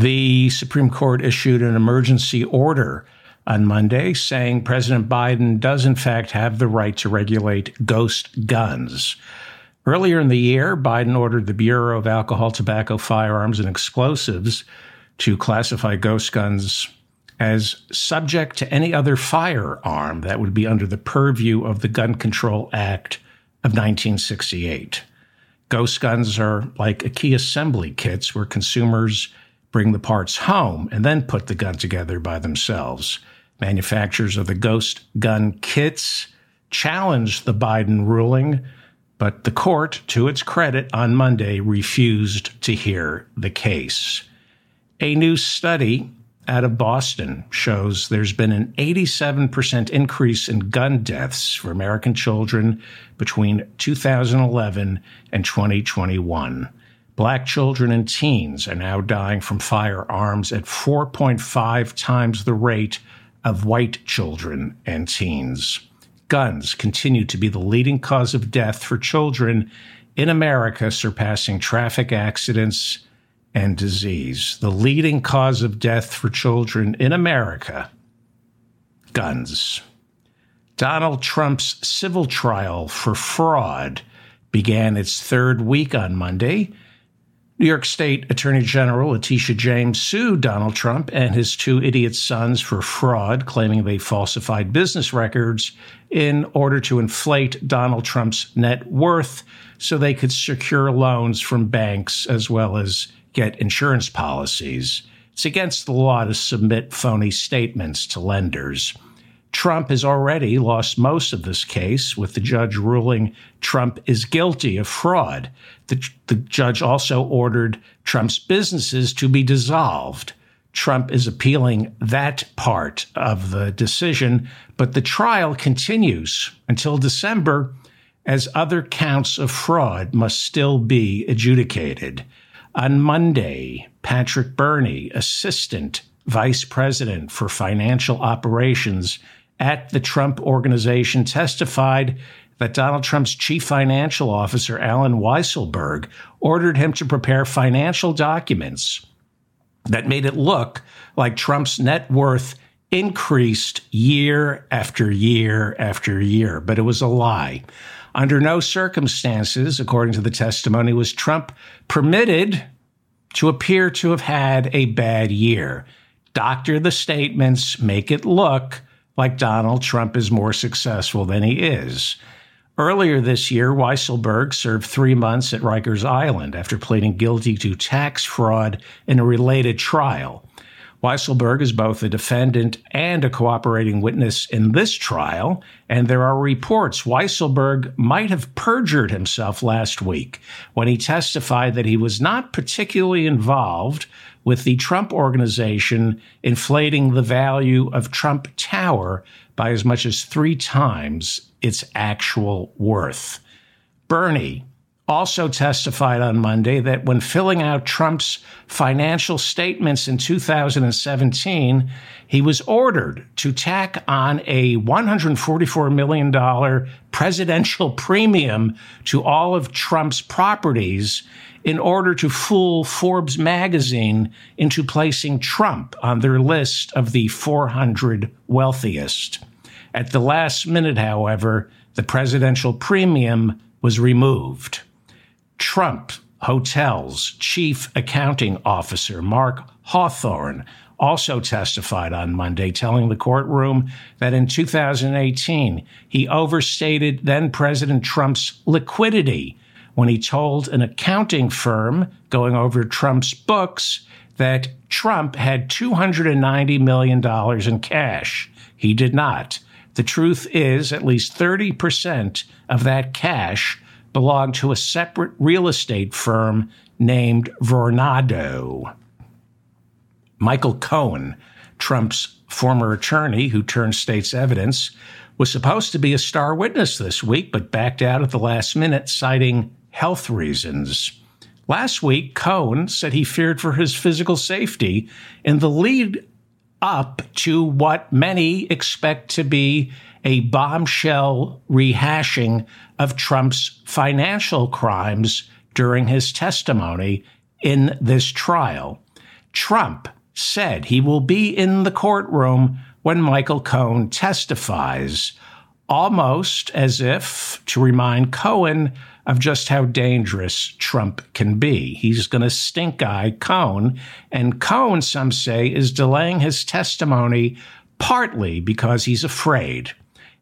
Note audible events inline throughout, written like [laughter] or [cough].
The Supreme Court issued an emergency order on Monday saying President Biden does, in fact, have the right to regulate ghost guns. Earlier in the year, Biden ordered the Bureau of Alcohol, Tobacco, Firearms, and Explosives to classify ghost guns as subject to any other firearm that would be under the purview of the Gun Control Act of 1968. Ghost guns are like IKEA assembly kits where consumers bring the parts home and then put the gun together by themselves. Manufacturers of the ghost gun kits challenged the Biden ruling, but the court, to its credit, on Monday refused to hear the case. A new study out of Boston shows there's been an 87% increase in gun deaths for American children between 2011 and 2021. Black children and teens are now dying from firearms at 4.5 times the rate of white children and teens. Guns continue to be the leading cause of death for children in America, surpassing traffic accidents and disease. The leading cause of death for children in America guns. Donald Trump's civil trial for fraud began its third week on Monday New York State Attorney General Letitia James sued Donald Trump and his two idiot sons for fraud, claiming they falsified business records in order to inflate Donald Trump's net worth so they could secure loans from banks as well as get insurance policies. It's against the law to submit phony statements to lenders. Trump has already lost most of this case, with the judge ruling Trump is guilty of fraud. The, the, judge also ordered Trump's businesses to be dissolved. Trump is appealing that part of the decision, but the trial continues until December, as other counts of fraud must still be adjudicated. On Monday, Patrick Birney, Assistant Vice President for Financial Operations, at the Trump Organization testified that Donald Trump's chief financial officer, Allen Weisselberg, ordered him to prepare financial documents that made it look like Trump's net worth increased year after year after year, but it was a lie. Under no circumstances, according to the testimony, was Trump permitted to appear to have had a bad year. Doctor the statements, make it look like Donald Trump is more successful than he is. Earlier this year, Weisselberg served three months at Rikers Island after pleading guilty to tax fraud in a related trial. Weisselberg is both a defendant and a cooperating witness in this trial, and there are reports Weisselberg might have perjured himself last week when he testified that he was not particularly involved with the Trump organization inflating the value of Trump Tower by as much as three times its actual worth. Birney also testified on Monday that when filling out Trump's financial statements in 2017, he was ordered to tack on a $144 million presidential premium to all of Trump's properties in order to fool Forbes magazine into placing Trump on their list of the 400 wealthiest. At the last minute, however, the presidential premium was removed. Trump Hotels Chief Accounting Officer Mark Hawthorn also testified on Monday, telling the courtroom that in 2018, he overstated then President Trump's liquidity when he told an accounting firm going over Trump's books that Trump had $290 million in cash. He did not. The truth is, at least 30% of that cash belonged to a separate real estate firm named Vornado. Michael Cohen, Trump's former attorney who turned state's evidence, was supposed to be a star witness this week, but backed out at the last minute, citing health reasons. Last week, Cohen said he feared for his physical safety in the lead up to what many expect to be a bombshell rehashing of Trump's financial crimes during his testimony in this trial. Trump said he will be in the courtroom when Michael Cohen testifies, almost as if to remind Cohen of just how dangerous Trump can be. He's going to stink eye Cohen, and Cohen, some say, is delaying his testimony partly because he's afraid.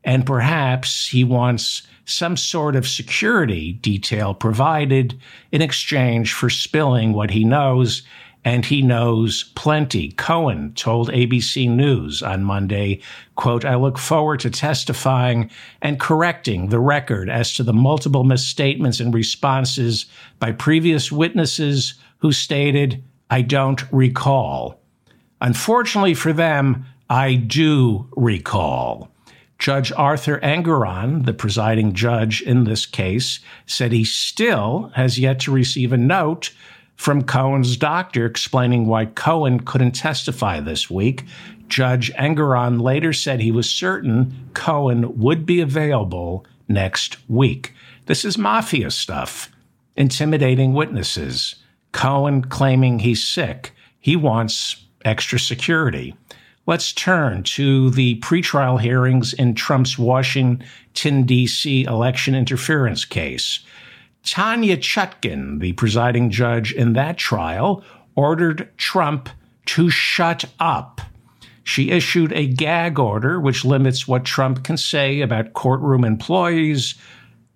And perhaps he wants some sort of security detail provided in exchange for spilling what he knows and he knows plenty. Cohen told ABC News on Monday, quote, I look forward to testifying and correcting the record as to the multiple misstatements and responses by previous witnesses who stated, I don't recall. Unfortunately for them, I do recall. Judge Arthur Engoron, the presiding judge in this case, said he still has yet to receive a note from Cohen's doctor explaining why Cohen couldn't testify this week. Judge Engoron later said he was certain Cohen would be available next week. This is mafia stuff, intimidating witnesses. Cohen claiming he's sick. He wants extra security. Let's turn to the pretrial hearings in Trump's Washington, D.C. election interference case. Tanya Chutkan, the presiding judge in that trial, ordered Trump to shut up. She issued a gag order which limits what Trump can say about courtroom employees,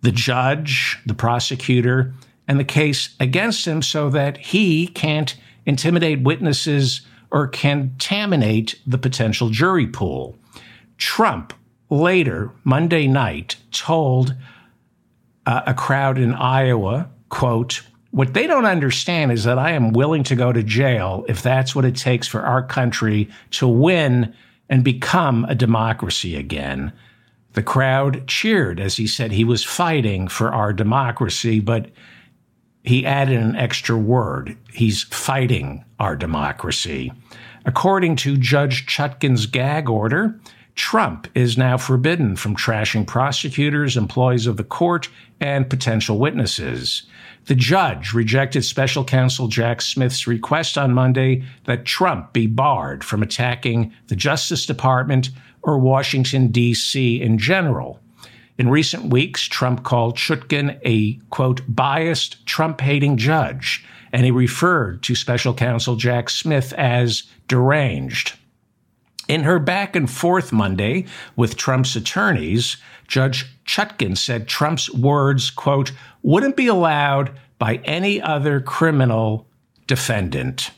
the judge, the prosecutor, and the case against him so that he can't intimidate witnesses or contaminate the potential jury pool. Trump later, Monday night, told uh, a crowd in Iowa, quote, what they don't understand is that I am willing to go to jail if that's what it takes for our country to win and become a democracy again. The crowd cheered as he said he was fighting for our democracy, but he added an extra word. He's fighting our democracy. According to Judge Chutkan's gag order, Trump is now forbidden from trashing prosecutors, employees of the court, and potential witnesses. The judge rejected special counsel Jack Smith's request on Monday that Trump be barred from attacking the Justice Department or Washington, D.C. in general. In recent weeks, Trump called Chutkan a, quote, biased, Trump hating judge, and he referred to special counsel Jack Smith as deranged. In her back and forth Monday with Trump's attorneys, Judge Chutkan said Trump's words, quote, wouldn't be allowed by any other criminal defendant.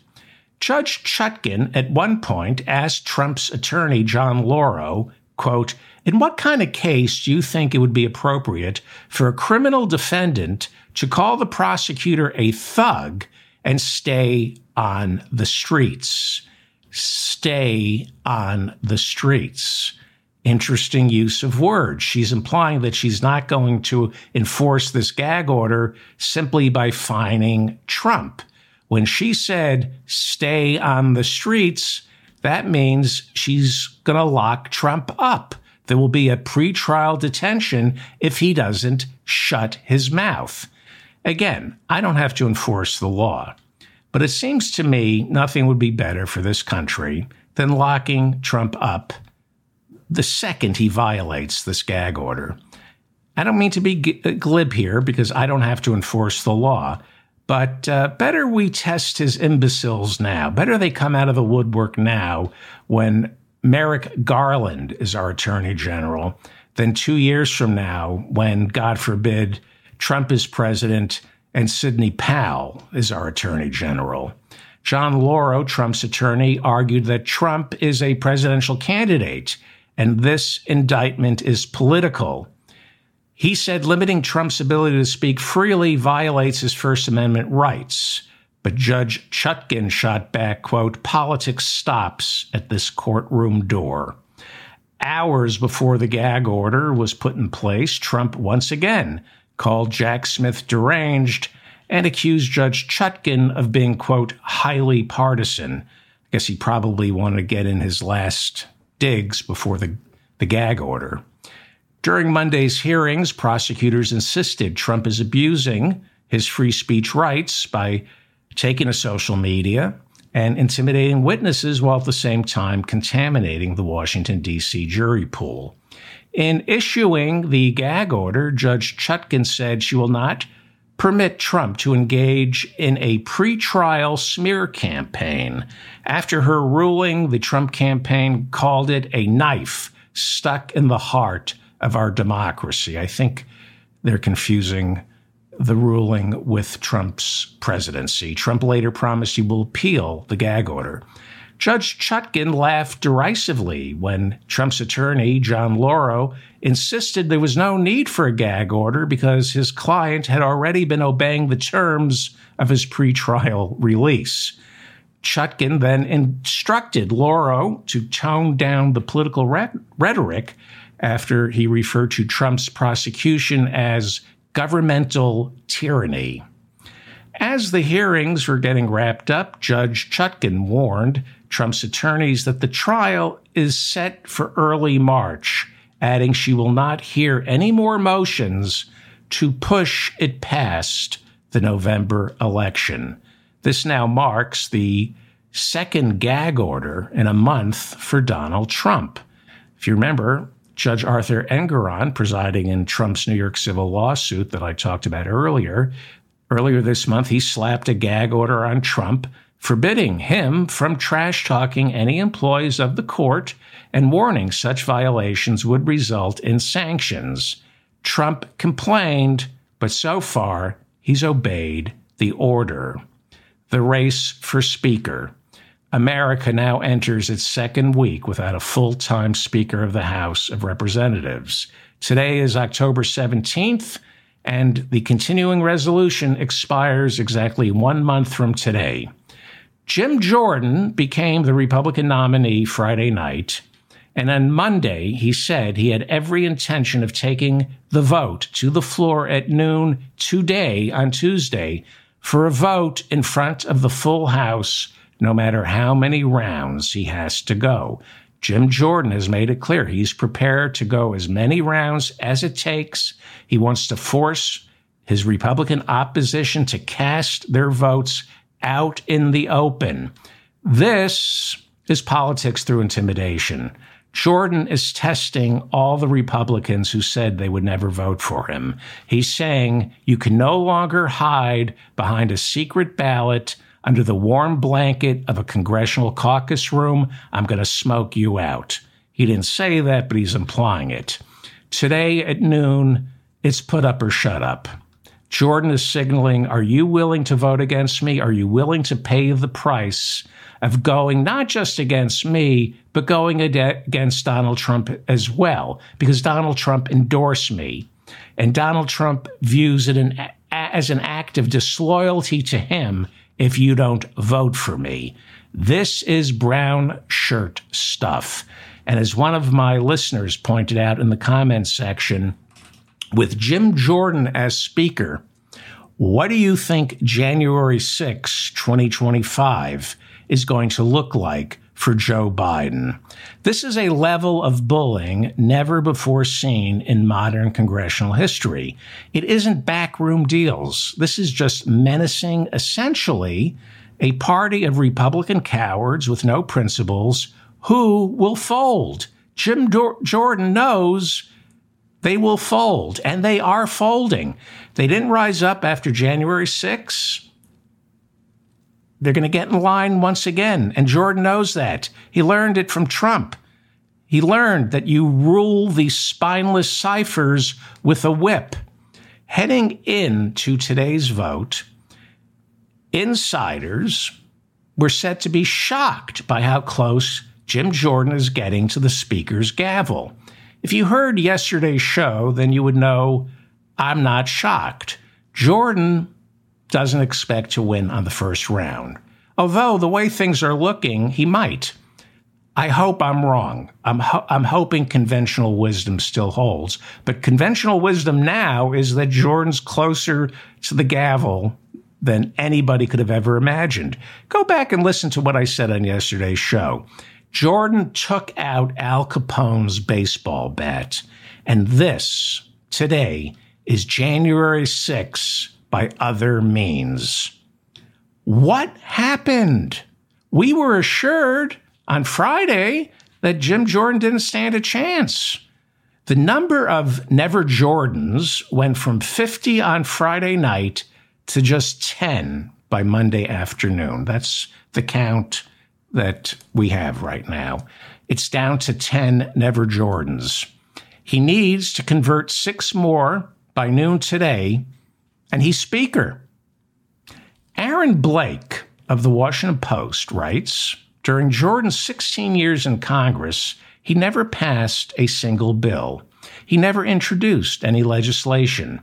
Judge Chutkan at one point asked Trump's attorney, John Lauro, quote, in what kind of case do you think it would be appropriate for a criminal defendant to call the prosecutor a thug and stay on the streets? Stay on the streets. Interesting use of words. She's implying that she's not going to enforce this gag order simply by fining Trump. When she said stay on the streets, that means she's going to lock Trump up. There will be a pretrial detention if he doesn't shut his mouth. Again, I don't have to enforce the law. But it seems to me nothing would be better for this country than locking Trump up the second he violates this gag order. I don't mean to be uh, glib here because I don't have to enforce the law, but uh, better we test his imbeciles now. Better they come out of the woodwork now when Merrick Garland is our attorney general than two years from now when, God forbid, Trump is president and Sidney Powell is our attorney general. John Lauro, Trump's attorney, argued that Trump is a presidential candidate and this indictment is political. He said limiting Trump's ability to speak freely violates his First Amendment rights. But Judge Chutkan shot back, quote, politics stops at this courtroom door. Hours before the gag order was put in place, Trump once again called Jack Smith deranged and accused Judge Chutkan of being, quote, highly partisan. I guess he probably wanted to get in his last digs before the, the gag order. During Monday's hearings, prosecutors insisted Trump is abusing his free speech rights by taking to social media and intimidating witnesses while at the same time contaminating the Washington, D.C. jury pool. In issuing the gag order, Judge Chutkan said she will not permit Trump to engage in a pretrial smear campaign. After her ruling, the Trump campaign called it a knife stuck in the heart of our democracy. I think they're confusing the ruling with Trump's presidency. Trump later promised he will appeal the gag order. Judge Chutkan laughed derisively when Trump's attorney, John Lauro, insisted there was no need for a gag order because his client had already been obeying the terms of his pretrial release. Chutkan then instructed Lauro to tone down the political rhetoric after he referred to Trump's prosecution as governmental tyranny. As the hearings were getting wrapped up, Judge Chutkan warned Trump's attorneys that the trial is set for early March, adding she will not hear any more motions to push it past the November election. This now marks the second gag order in a month for Donald Trump. If you remember, Judge Arthur Engoron, presiding in Trump's New York civil lawsuit that I talked about earlier, earlier this month, he slapped a gag order on Trump forbidding him from trash talking any employees of the court and warning such violations would result in sanctions. Trump complained, but so far he's obeyed the order. The race for Speaker. America now enters its second week without a full time Speaker of the House of Representatives. Today is October 17th, and the continuing resolution expires exactly one month from today. Jim Jordan became the Republican nominee Friday night, and on Monday he said he had every intention of taking the vote to the floor at noon today on Tuesday for a vote in front of the full House no matter how many rounds he has to go. Jim Jordan has made it clear he's prepared to go as many rounds as it takes. He wants to force his Republican opposition to cast their votes out in the open. This is politics through intimidation. Jordan is testing all the Republicans who said they would never vote for him. He's saying you can no longer hide behind a secret ballot under the warm blanket of a congressional caucus room, I'm going to smoke you out. He didn't say that, but he's implying it. Today at noon, it's put up or shut up. Jordan is signaling Are you willing to vote against me? Are you willing to pay the price of going not just against me, but going against Donald Trump as well? Because Donald Trump endorsed me. And Donald Trump views it an, as an act of disloyalty to him if you don't vote for me. This is brown shirt stuff. And as one of my listeners pointed out in the comments section, with Jim Jordan as speaker, what do you think January 6, 2025 is going to look like for Joe Biden. This is a level of bullying never before seen in modern congressional history. It isn't backroom deals. This is just menacing, essentially, a party of Republican cowards with no principles who will fold. Jim Do- Jordan knows they will fold, and they are folding. They didn't rise up after January 6 they're going to get in line once again. And Jordan knows that. He learned it from Trump. He learned that you rule these spineless ciphers with a whip. Heading into today's vote, insiders were said to be shocked by how close Jim Jordan is getting to the speaker's gavel. If you heard yesterday's show, then you would know I'm not shocked. Jordan doesn't expect to win on the first round. Although the way things are looking, he might. I hope I'm wrong. I'm, ho- I'm hoping conventional wisdom still holds. But conventional wisdom now is that Jordan's closer to the gavel than anybody could have ever imagined. Go back and listen to what I said on yesterday's show. Jordan took out Al Capone's baseball bat. And this, today, is January 6 by other means. What happened? We were assured on Friday that Jim Jordan didn't stand a chance. The number of Never Jordans went from 50 on Friday night to just 10 by Monday afternoon. That's the count that we have right now. It's down to 10 Never Jordans. He needs to convert six more by noon today, and he's Speaker. Aaron Blake of the Washington Post writes During Jordan's 16 years in Congress, he never passed a single bill. He never introduced any legislation.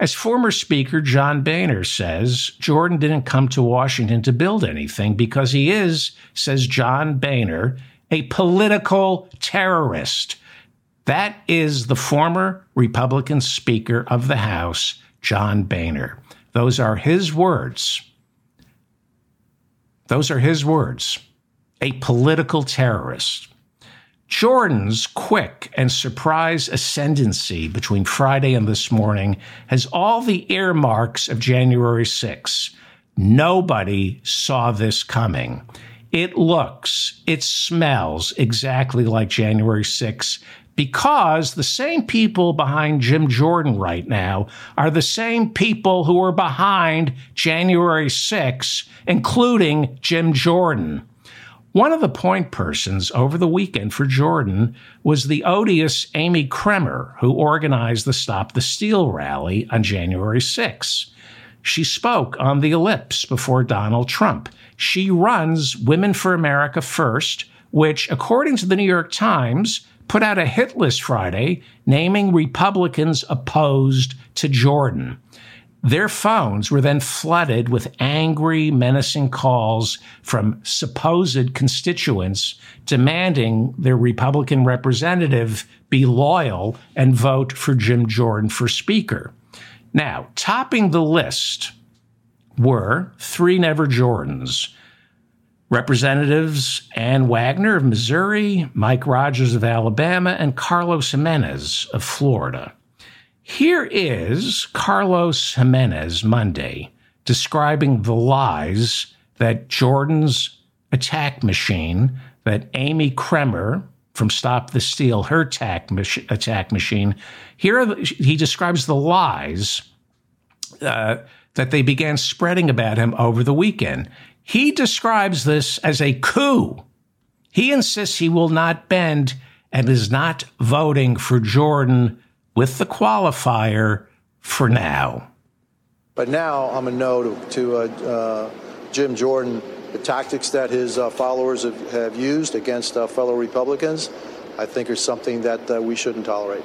As former Speaker John Boehner says, Jordan didn't come to Washington to build anything because he is, says John Boehner, a political terrorist. That is the former Republican Speaker of the House, John Boehner. Those are his words. Those are his words. A political terrorist. Jordan's quick and surprise ascendancy between Friday and this morning has all the earmarks of January 6. Nobody saw this coming. It looks, it smells exactly like January 6 because the same people behind Jim Jordan right now are the same people who were behind January 6, including Jim Jordan. One of the point persons over the weekend for Jordan was the odious Amy Kremer, who organized the Stop the Steal rally on January 6. She spoke on the ellipse before Donald Trump. She runs Women for America First, which, according to the New York Times, put out a hit list Friday naming Republicans opposed to Jordan. Their phones were then flooded with angry, menacing calls from supposed constituents demanding their Republican representative be loyal and vote for Jim Jordan for Speaker. Now, topping the list were three Never Jordans. Representatives Ann Wagner of Missouri, Mike Rogers of Alabama, and Carlos Gimenez of Florida. Here is Carlos Gimenez Monday describing the lies that Jordan's attack machine, that Amy Kremer from Stop the Steal, her attack, mach- attack machine, here the, he describes the lies uh, that they began spreading about him over the weekend. He describes this as a coup. He insists he will not bend and is not voting for Jordan with the qualifier for now. But now I'm a no to, to uh, uh, Jim Jordan. The tactics that his uh, followers have, have, used against uh, fellow Republicans, I think, are something that uh, we shouldn't tolerate.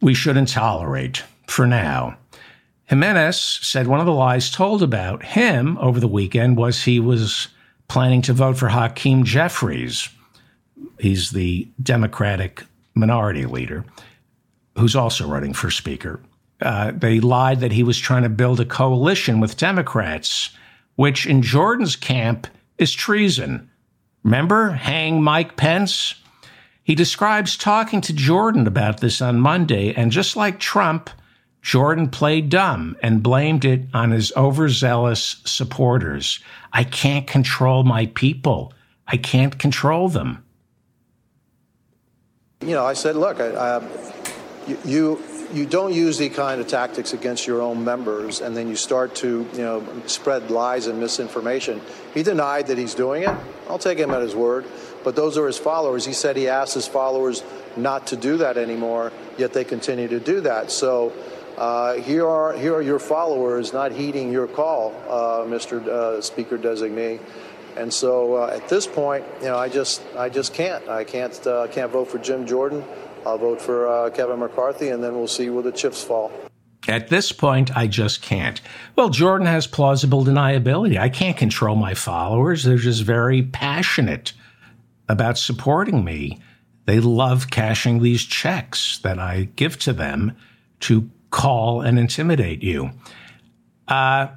We shouldn't tolerate for now. Gimenez said one of the lies told about him over the weekend was he was planning to vote for Hakeem Jeffries. He's the Democratic minority leader who's also running for Speaker. Uh, they lied that he was trying to build a coalition with Democrats, which in Jordan's camp is treason. Remember, hang Mike Pence? He describes talking to Jordan about this on Monday, and just like Trump, Jordan played dumb and blamed it on his overzealous supporters. I can't control my people. I can't control them. You know, I said, look, I, I you you don't use the kind of tactics against your own members and then you start to you know spread lies and misinformation he denied that he's doing it i'll take him at his word but those are his followers he said he asked his followers not to do that anymore yet they continue to do that so uh, here are here are your followers not heeding your call uh, mr uh, speaker designee and so uh, at this point you know i just i just can't i can't uh, can't vote for jim jordan I'll vote for uh, Kevin McCarthy, and then we'll see where the chips fall. At this point, I just can't. Well, Jordan has plausible deniability. I can't control my followers. They're just very passionate about supporting me. They love cashing these checks that I give to them to call and intimidate you. Uh,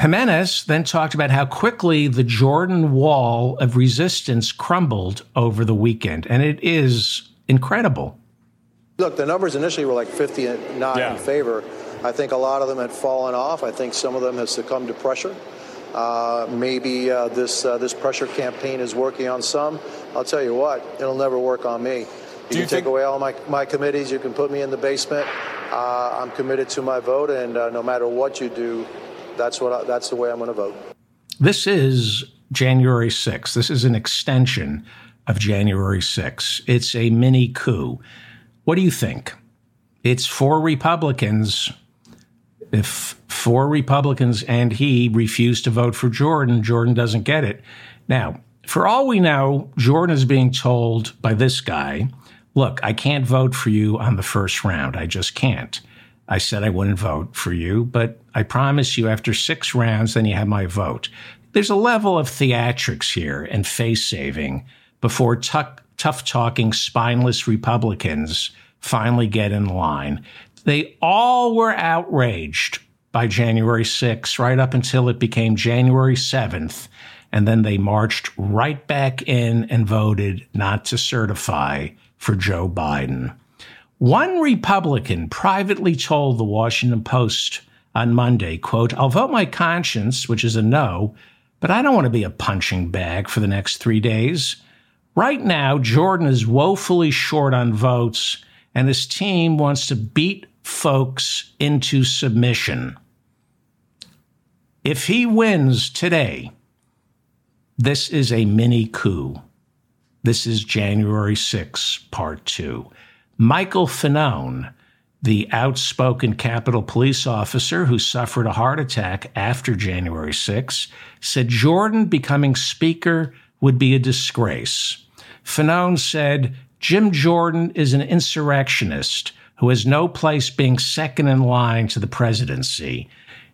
Gimenez then talked about how quickly the Jordan wall of resistance crumbled over the weekend, and it is incredible. Look, the numbers initially were like 59 yeah. in favor. I think a lot of them had fallen off. I think some of them have succumbed to pressure. Uh, maybe uh, this uh, this pressure campaign is working on some. I'll tell you what, it'll never work on me. You Do can you take away all my, my committees. You can put me in the basement. Uh, I'm committed to my vote, and uh, no matter what you do, that's what I, that's the way I'm going to vote. This is January 6th. This is an extension of January 6th. It's a mini coup. What do you think? It's four Republicans. If four Republicans and he refuse to vote for Jordan, Jordan doesn't get it. Now, for all we know, Jordan is being told by this guy, look, I can't vote for you on the first round. I just can't. I said I wouldn't vote for you, but I promise you after six rounds, then you have my vote. There's a level of theatrics here and face saving before tuck, tough talking, spineless Republicans finally get in line. They all were outraged by January 6th, right up until it became January 7th. And then they marched right back in and voted not to certify for Joe Biden. One Republican privately told the Washington Post on Monday, quote, I'll vote my conscience, which is a no, but I don't want to be a punching bag for the next three days. Right now, Jordan is woefully short on votes, and his team wants to beat folks into submission. If he wins today, this is a mini coup. This is January 6, part two. Michael Fanone, the outspoken Capitol police officer who suffered a heart attack after January 6, said Jordan becoming Speaker would be a disgrace. Fanone said Jim Jordan is an insurrectionist who has no place being second in line to the presidency.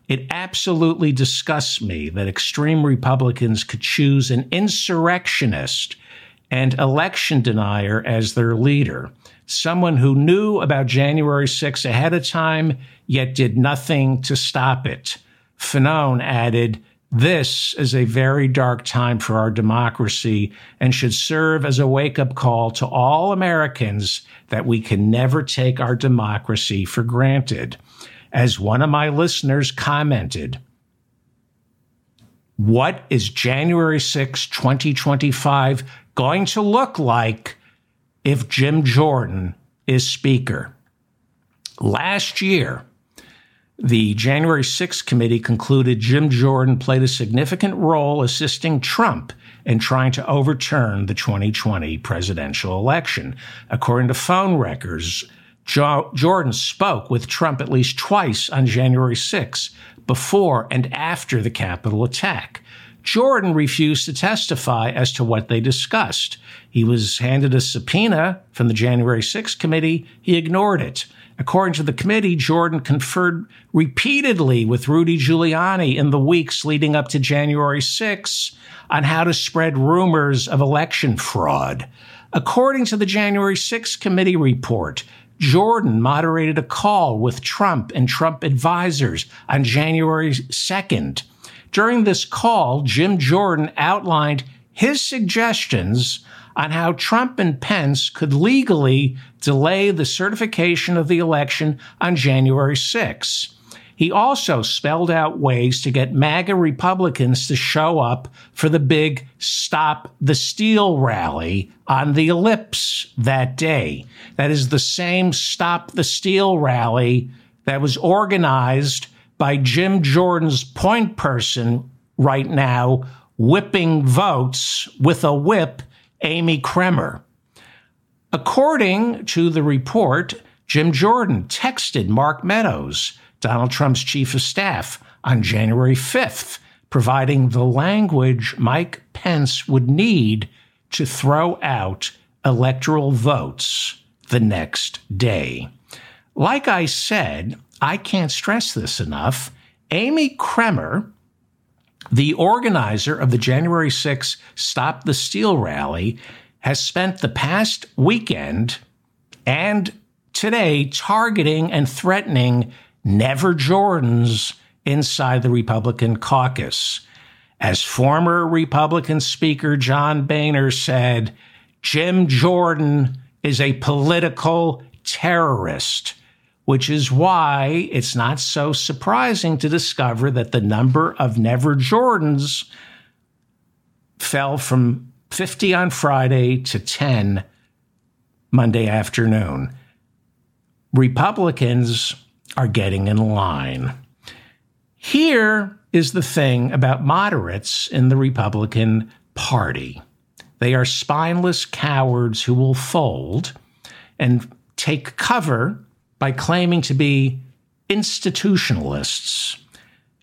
It absolutely disgusts me that extreme Republicans could choose an insurrectionist and election denier as their leader, someone who knew about January 6 ahead of time, yet did nothing to stop it. Fanone added, This is a very dark time for our democracy and should serve as a wake up call to all Americans that we can never take our democracy for granted. As one of my listeners commented, what is January 6, 2025 going to look like if Jim Jordan is Speaker? Last year, the January 6th committee concluded Jim Jordan played a significant role assisting Trump in trying to overturn the 2020 presidential election. According to phone records, jo- Jordan spoke with Trump at least twice on January 6 before and after the Capitol attack. Jordan refused to testify as to what they discussed. He was handed a subpoena from the January 6 committee. He ignored it. According to the committee, Jordan conferred repeatedly with Rudy Giuliani in the weeks leading up to January 6 on how to spread rumors of election fraud. According to the January 6 committee report, Jordan moderated a call with Trump and Trump advisors on January 2nd. During this call, Jim Jordan outlined his suggestions on how Trump and Pence could legally delay the certification of the election on January 6. He also spelled out ways to get MAGA Republicans to show up for the big Stop the Steal rally on the ellipse that day. That is the same Stop the Steal rally that was organized by Jim Jordan's point person right now, whipping votes with a whip, Amy Kremer. According to the report, Jim Jordan texted Mark Meadows, Donald Trump's chief of staff, on January 5th, providing the language Mike Pence would need to throw out electoral votes the next day. Like I said, I can't stress this enough. Amy Kremer, the organizer of the January 6 Stop the Steal rally, has spent the past weekend and today targeting and threatening never Jordans inside the Republican caucus. As former Republican Speaker John Boehner said, Jim Jordan is a political terrorist. Which is why it's not so surprising to discover that the number of Never Jordans fell from 50 on Friday to 10 Monday afternoon. Republicans are getting in line. Here is the thing about moderates in the Republican Party they are spineless cowards who will fold and take cover by claiming to be institutionalists.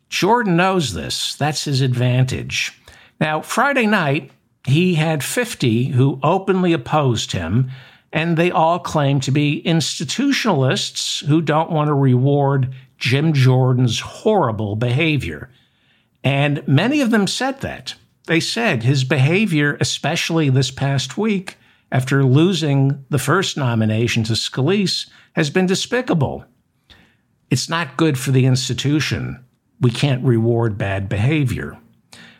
Jordan knows this. That's his advantage. Now, Friday night, he had 50 who openly opposed him, and they all claim to be institutionalists who don't want to reward Jim Jordan's horrible behavior. And many of them said that. They said his behavior, especially this past week, after losing the first nomination to Scalise, has been despicable. It's not good for the institution. We can't reward bad behavior.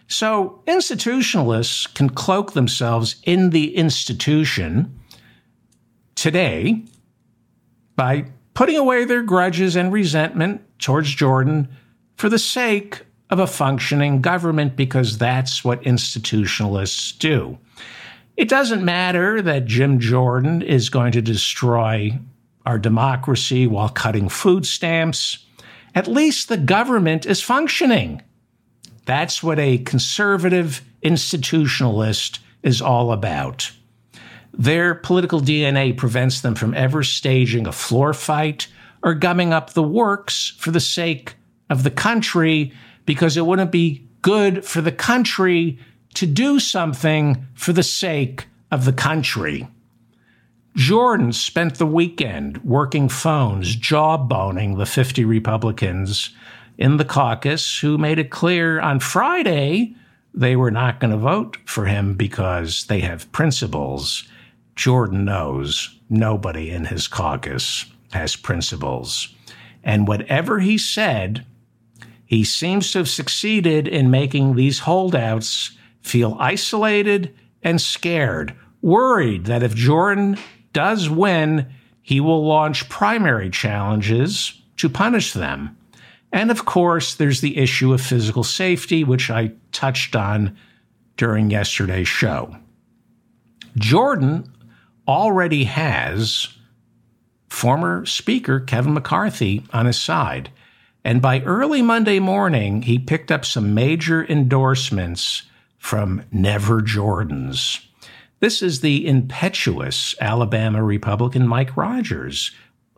So, institutionalists can cloak themselves in the institution today by putting away their grudges and resentment towards Jordan for the sake of a functioning government because that's what institutionalists do. It doesn't matter that Jim Jordan is going to destroy our democracy while cutting food stamps. At least the government is functioning. That's what a conservative institutionalist is all about. Their political DNA prevents them from ever staging a floor fight or gumming up the works for the sake of the country because it wouldn't be good for the country to do something for the sake of the country. Jordan spent the weekend working phones, jawboning the 50 Republicans in the caucus who made it clear on Friday they were not going to vote for him because they have principles. Jordan knows nobody in his caucus has principles. And whatever he said, he seems to have succeeded in making these holdouts feel isolated and scared, worried that if Jordan does win, he will launch primary challenges to punish them. And of course, there's the issue of physical safety, which I touched on during yesterday's show. Jordan already has former Speaker Kevin McCarthy on his side. And by early Monday morning, he picked up some major endorsements from Never Jordans. This is the impetuous Alabama Republican Mike Rogers.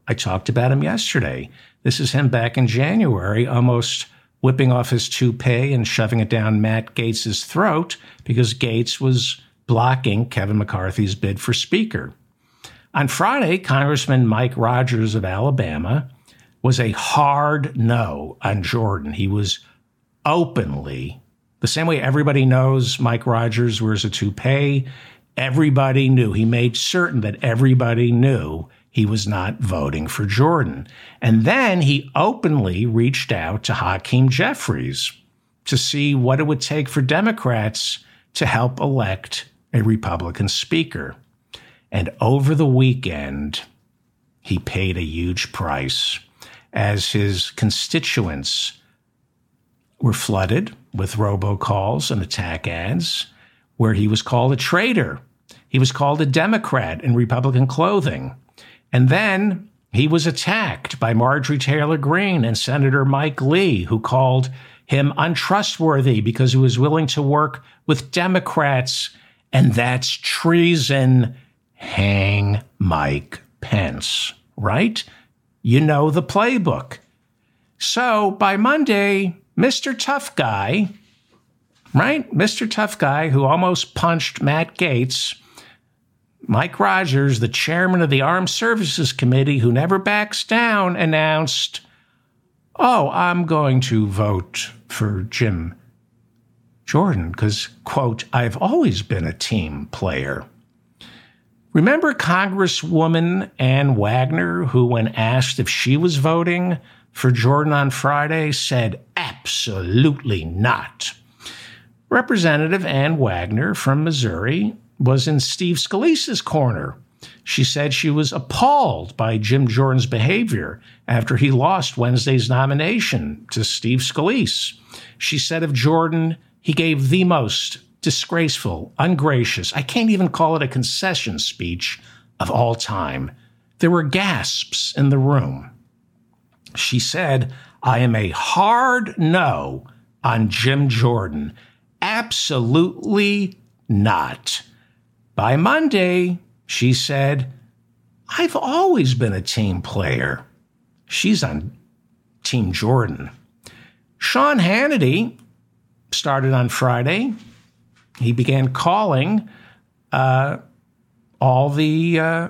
I talked about him yesterday. This is him back in January, almost whipping off his toupee and shoving it down Matt Gaetz's throat because Gaetz was blocking Kevin McCarthy's bid for Speaker. On Friday, Congressman Mike Rogers of Alabama was a hard no on Jordan. He was openly, the same way everybody knows Mike Rogers wears a toupee, everybody knew. He made certain that everybody knew he was not voting for Jordan. And then he openly reached out to Hakeem Jeffries to see what it would take for Democrats to help elect a Republican speaker. And over the weekend, he paid a huge price as his constituents were flooded with robocalls and attack ads where he was called a traitor he was called a Democrat in Republican clothing. And then he was attacked by Marjorie Taylor Greene and Senator Mike Lee, who called him untrustworthy because he was willing to work with Democrats. And that's treason. Hang Mike Pence, right? You know the playbook. So by Monday, Mr. Tough Guy, right? Mr. Tough Guy who almost punched Matt Gaetz, Mike Rogers, the chairman of the Armed Services Committee, who never backs down, announced, Oh, I'm going to vote for Jim Jordan because, quote, I've always been a team player. Remember Congresswoman Ann Wagner, who, when asked if she was voting for Jordan on Friday, said, Absolutely not. Representative Ann Wagner from Missouri was in Steve Scalise's corner. She said she was appalled by Jim Jordan's behavior after he lost Wednesday's nomination to Steve Scalise. She said of Jordan, he gave the most disgraceful, ungracious, I can't even call it a concession speech of all time. There were gasps in the room. She said, I am a hard no on Jim Jordan. Absolutely not. By Monday, she said, I've always been a team player. She's on Team Jordan. Sean Hannity started on Friday. He began calling uh, all the uh,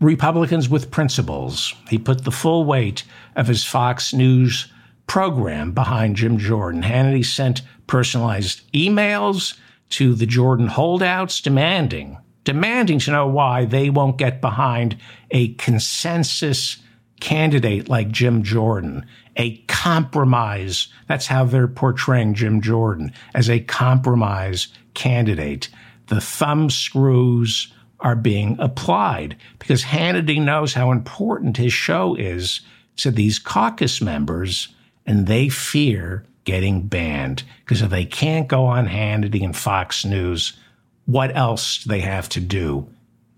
Republicans with principles. He put the full weight of his Fox News program behind Jim Jordan. Hannity sent personalized emails to the Jordan holdouts demanding demanding to know why they won't get behind a consensus candidate like Jim Jordan, a compromise. That's how they're portraying Jim Jordan as a compromise candidate. The thumb screws are being applied because Hannity knows how important his show is to these caucus members and they fear getting banned because if they can't go on Hannity and Fox News, what else do they have to do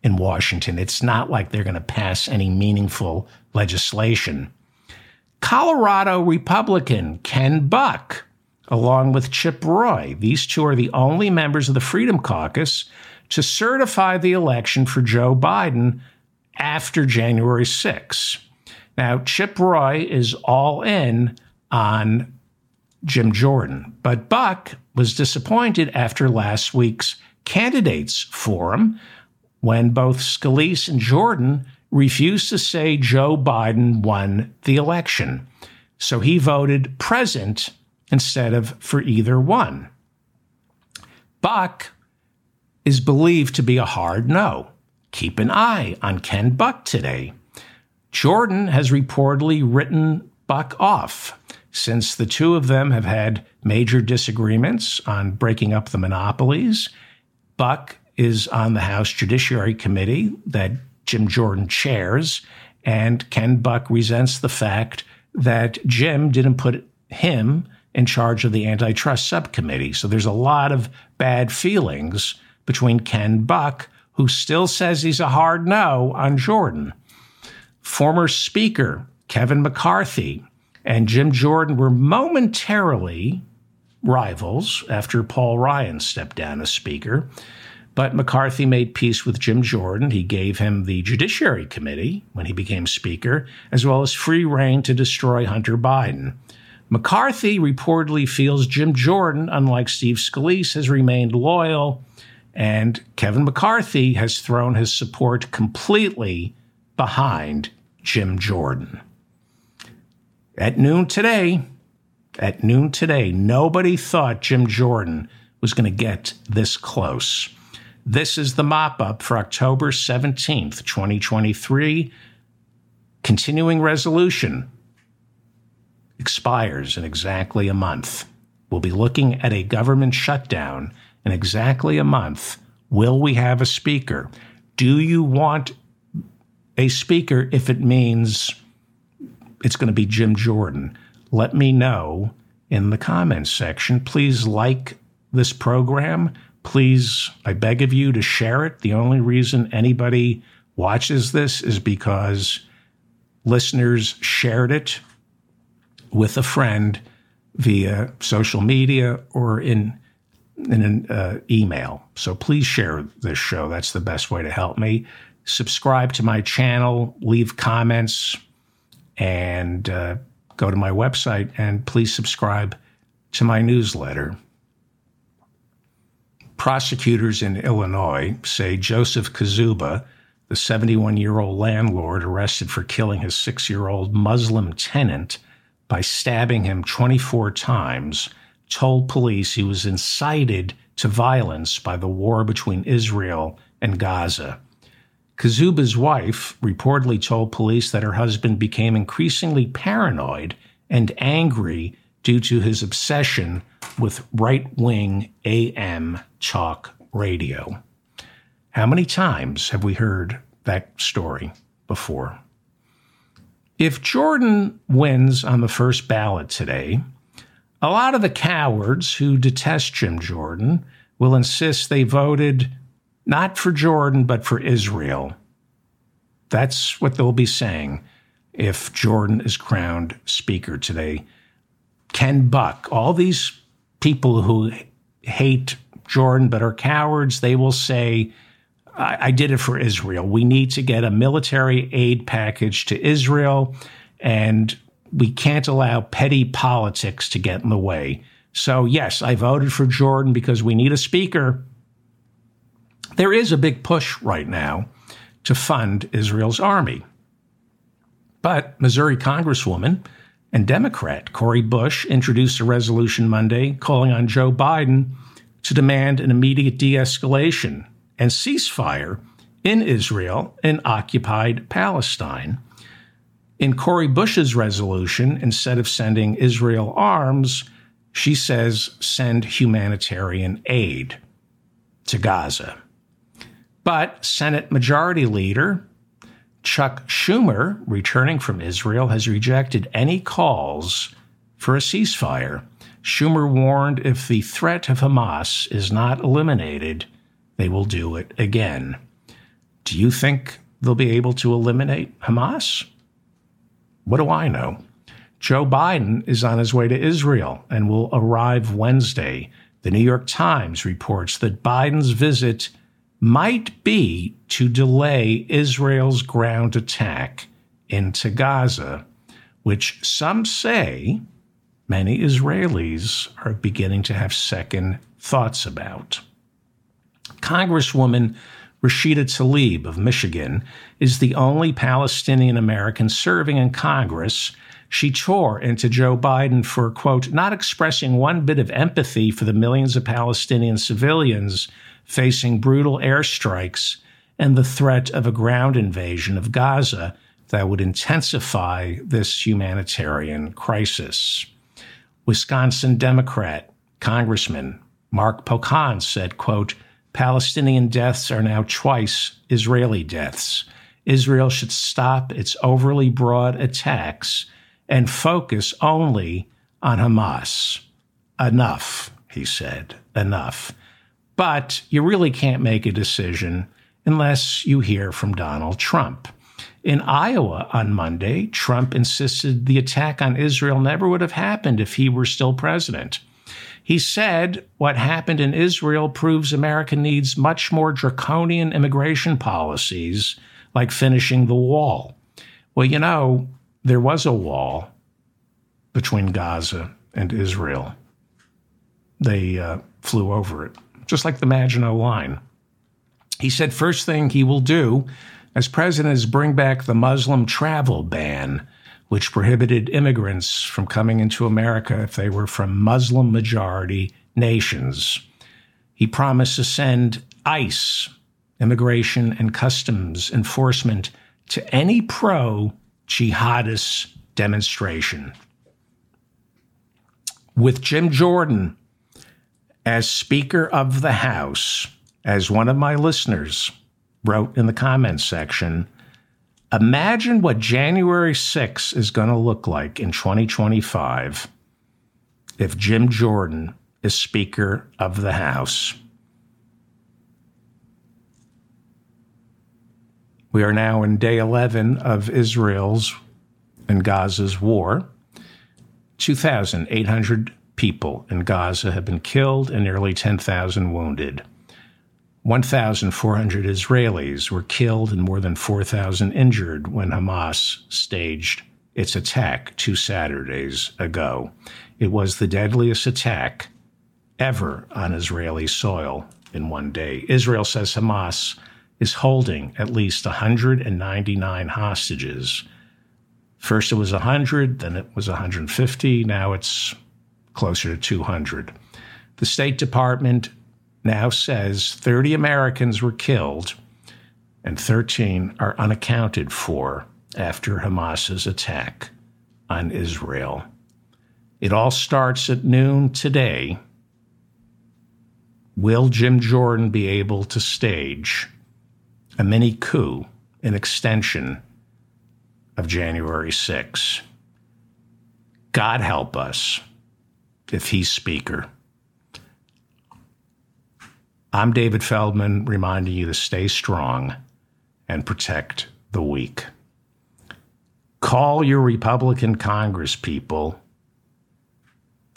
in Washington. It's not like they're going to pass any meaningful legislation. Colorado Republican Ken Buck, along with Chip Roy, these two are the only members of the Freedom Caucus to certify the election for Joe Biden after January 6. Now, Chip Roy is all in on Jim Jordan, but Buck was disappointed after last week's candidates forum when both Scalise and Jordan refused to say Joe Biden won the election. So he voted present instead of for either one. Buck is believed to be a hard no. Keep an eye on Ken Buck today. Jordan has reportedly written Buck off since the two of them have had major disagreements on breaking up the monopolies Buck is on the House Judiciary Committee that Jim Jordan chairs, and Ken Buck resents the fact that Jim didn't put him in charge of the antitrust subcommittee. So there's a lot of bad feelings between Ken Buck, who still says he's a hard no on Jordan. Former Speaker Kevin McCarthy and Jim Jordan were momentarily rivals after Paul Ryan stepped down as Speaker. But McCarthy made peace with Jim Jordan. He gave him the Judiciary Committee when he became Speaker, as well as free reign to destroy Hunter Biden. McCarthy reportedly feels Jim Jordan, unlike Steve Scalise, has remained loyal, and Kevin McCarthy has thrown his support completely behind Jim Jordan. At noon today, at noon today, nobody thought Jim Jordan was going to get this close. This is the mop up for October 17th, 2023. Continuing resolution expires in exactly a month. We'll be looking at a government shutdown in exactly a month. Will we have a speaker? Do you want a speaker if it means it's going to be Jim Jordan? let me know in the comments section. Please like this program. Please, I beg of you to share it. The only reason anybody watches this is because listeners shared it with a friend via social media or in in an uh, email. So please share this show. That's the best way to help me. Subscribe to my channel, leave comments, and uh, go to my website and please subscribe to my newsletter. Prosecutors in Illinois say Joseph Kazuba, the 71 year old landlord arrested for killing his six year old Muslim tenant by stabbing him 24 times, told police he was incited to violence by the war between Israel and Gaza. Kazuba's wife reportedly told police that her husband became increasingly paranoid and angry due to his obsession with right wing AM talk radio. How many times have we heard that story before. If Jordan wins on the first ballot today, a lot of the cowards who detest Jim Jordan will insist they voted not for Jordan, but for Israel. That's what they'll be saying if Jordan is crowned Speaker today. Ken Buck, all these people who hate Jordan but are cowards, they will say, I, I did it for Israel. We need to get a military aid package to Israel, and we can't allow petty politics to get in the way. So, yes, I voted for Jordan because we need a speaker. There is a big push right now to fund Israel's army. But Missouri Congresswoman and Democrat Cori Bush introduced a resolution Monday calling on Joe Biden to demand an immediate de escalation and ceasefire in Israel and occupied Palestine. In Cori Bush's resolution, instead of sending Israel arms, she says send humanitarian aid to Gaza. But Senate Majority Leader Chuck Schumer, returning from Israel, has rejected any calls for a ceasefire. Schumer warned if the threat of Hamas is not eliminated, they will do it again. Do you think they'll be able to eliminate Hamas? What do I know? Joe Biden is on his way to Israel and will arrive Wednesday. The New York Times reports that Biden's visit might be to delay Israel's ground attack into Gaza, which some say many Israelis are beginning to have second thoughts about. Congresswoman Rashida Tlaib of Michigan is the only Palestinian American serving in Congress. She tore into Joe Biden for, quote, not expressing one bit of empathy for the millions of Palestinian civilians facing brutal airstrikes and the threat of a ground invasion of Gaza that would intensify this humanitarian crisis. Wisconsin Democrat Congressman Mark Pocan said, quote, Palestinian deaths are now twice Israeli deaths. Israel should stop its overly broad attacks and focus only on Hamas. Enough, he said, enough. But you really can't make a decision unless you hear from Donald Trump. In Iowa on Monday, Trump insisted the attack on Israel never would have happened if he were still president. He said what happened in Israel proves America needs much more draconian immigration policies, like finishing the wall. Well, you know, there was a wall between Gaza and Israel. They uh, flew over it just like the Maginot Line. He said first thing he will do as president is bring back the Muslim travel ban, which prohibited immigrants from coming into America if they were from Muslim majority nations. He promised to send ICE, Immigration and Customs Enforcement, to any pro jihadist demonstration. With Jim Jordan as Speaker of the House, as one of my listeners wrote in the comments section, imagine what January 6 is going to look like in 2025 if Jim Jordan is Speaker of the House. We are now in day 11 of Israel's and Gaza's war. 2,800 people in Gaza have been killed and nearly 10,000 wounded. 1,400 Israelis were killed and more than 4,000 injured when Hamas staged its attack two Saturdays ago. It was the deadliest attack ever on Israeli soil in one day. Israel says Hamas is holding at least 199 hostages. First it was 100, then it was 150, now it's closer to 200. The State Department now says 30 Americans were killed and 13 are unaccounted for after Hamas's attack on Israel. It all starts at noon today. Will Jim Jordan be able to stage a mini coup an extension of January 6. God help us if he's Speaker. I'm David Feldman, reminding you to stay strong and protect the weak. Call your Republican Congress people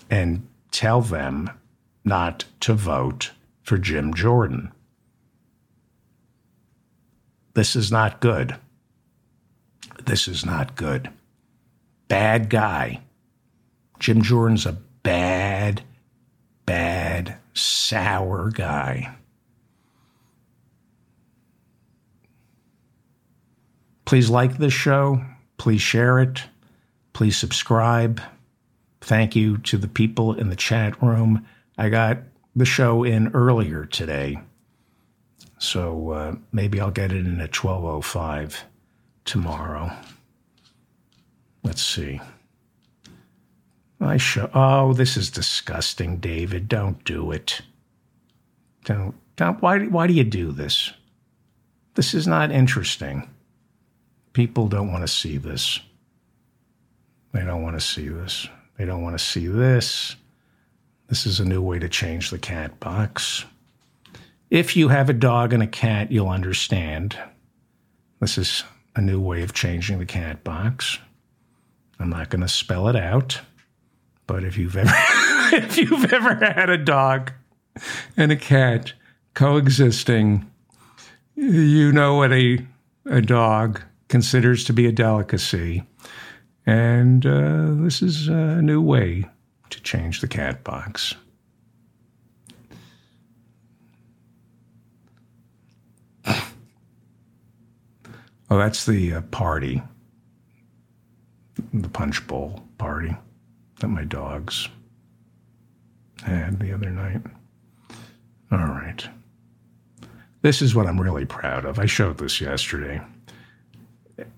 and tell them not to vote for Jim Jordan. This is not good. This is not good. Bad guy. Jim Jordan's a bad, bad, sour guy. Please like this show. Please share it. Please subscribe. Thank you to the people in the chat room. I got the show in earlier today. So uh, maybe I'll get it in at 1205 tomorrow. Let's see. I show. Oh, this is disgusting, David. Don't do it. Don't. Don't. Why? Why do you do this? This is not interesting. People don't want to see this. They don't want to see this. They don't want to see this. This is a new way to change the cat box. If you have a dog and a cat, you'll understand. This is a new way of changing the cat box. I'm not going to spell it out, but if you've ever [laughs] if you've ever had a dog and a cat coexisting, you know what a a dog considers to be a delicacy. And uh, this is a new way to change the cat box. Oh, that's the uh, party, the punch bowl party that my dogs had the other night. All right. This is what I'm really proud of. I showed this yesterday.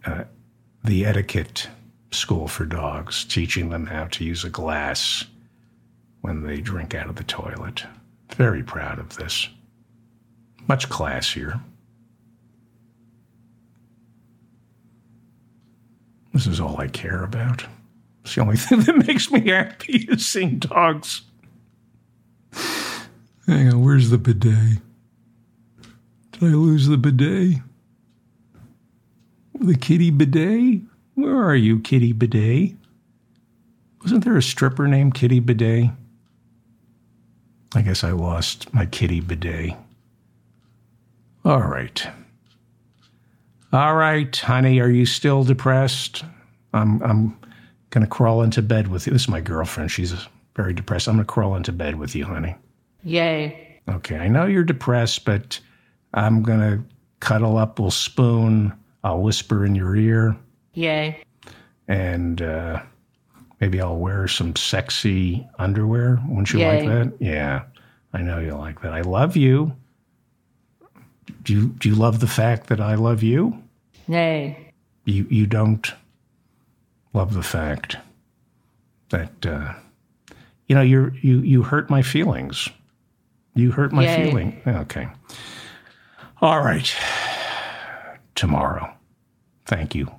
Uh, the etiquette school for dogs, teaching them how to use a glass when they drink out of the toilet. Very proud of this. Much classier. This is all I care about. It's the only thing that makes me happy is seeing dogs. Hang on, where's the bidet? Did I lose the bidet? The kitty bidet? Where are you, Kitty Bidet? Wasn't there a stripper named Kitty Bidet? I guess I lost my Kitty Bidet. All right. All right, honey, are you still depressed? I'm I'm gonna crawl into bed with you. This is my girlfriend. She's very depressed. I'm gonna crawl into bed with you, honey. Yay. Okay, I know you're depressed, but I'm gonna cuddle up, we'll spoon, I'll whisper in your ear. Yay. and uh, maybe I'll wear some sexy underwear. Wouldn't you Yay. like that? Yeah, I know you like that. I love you. Do you do you love the fact that I love you? Nay. You you don't love the fact that uh, you know you you you hurt my feelings. You hurt my Yay. feeling. Okay. All right. Tomorrow. Thank you.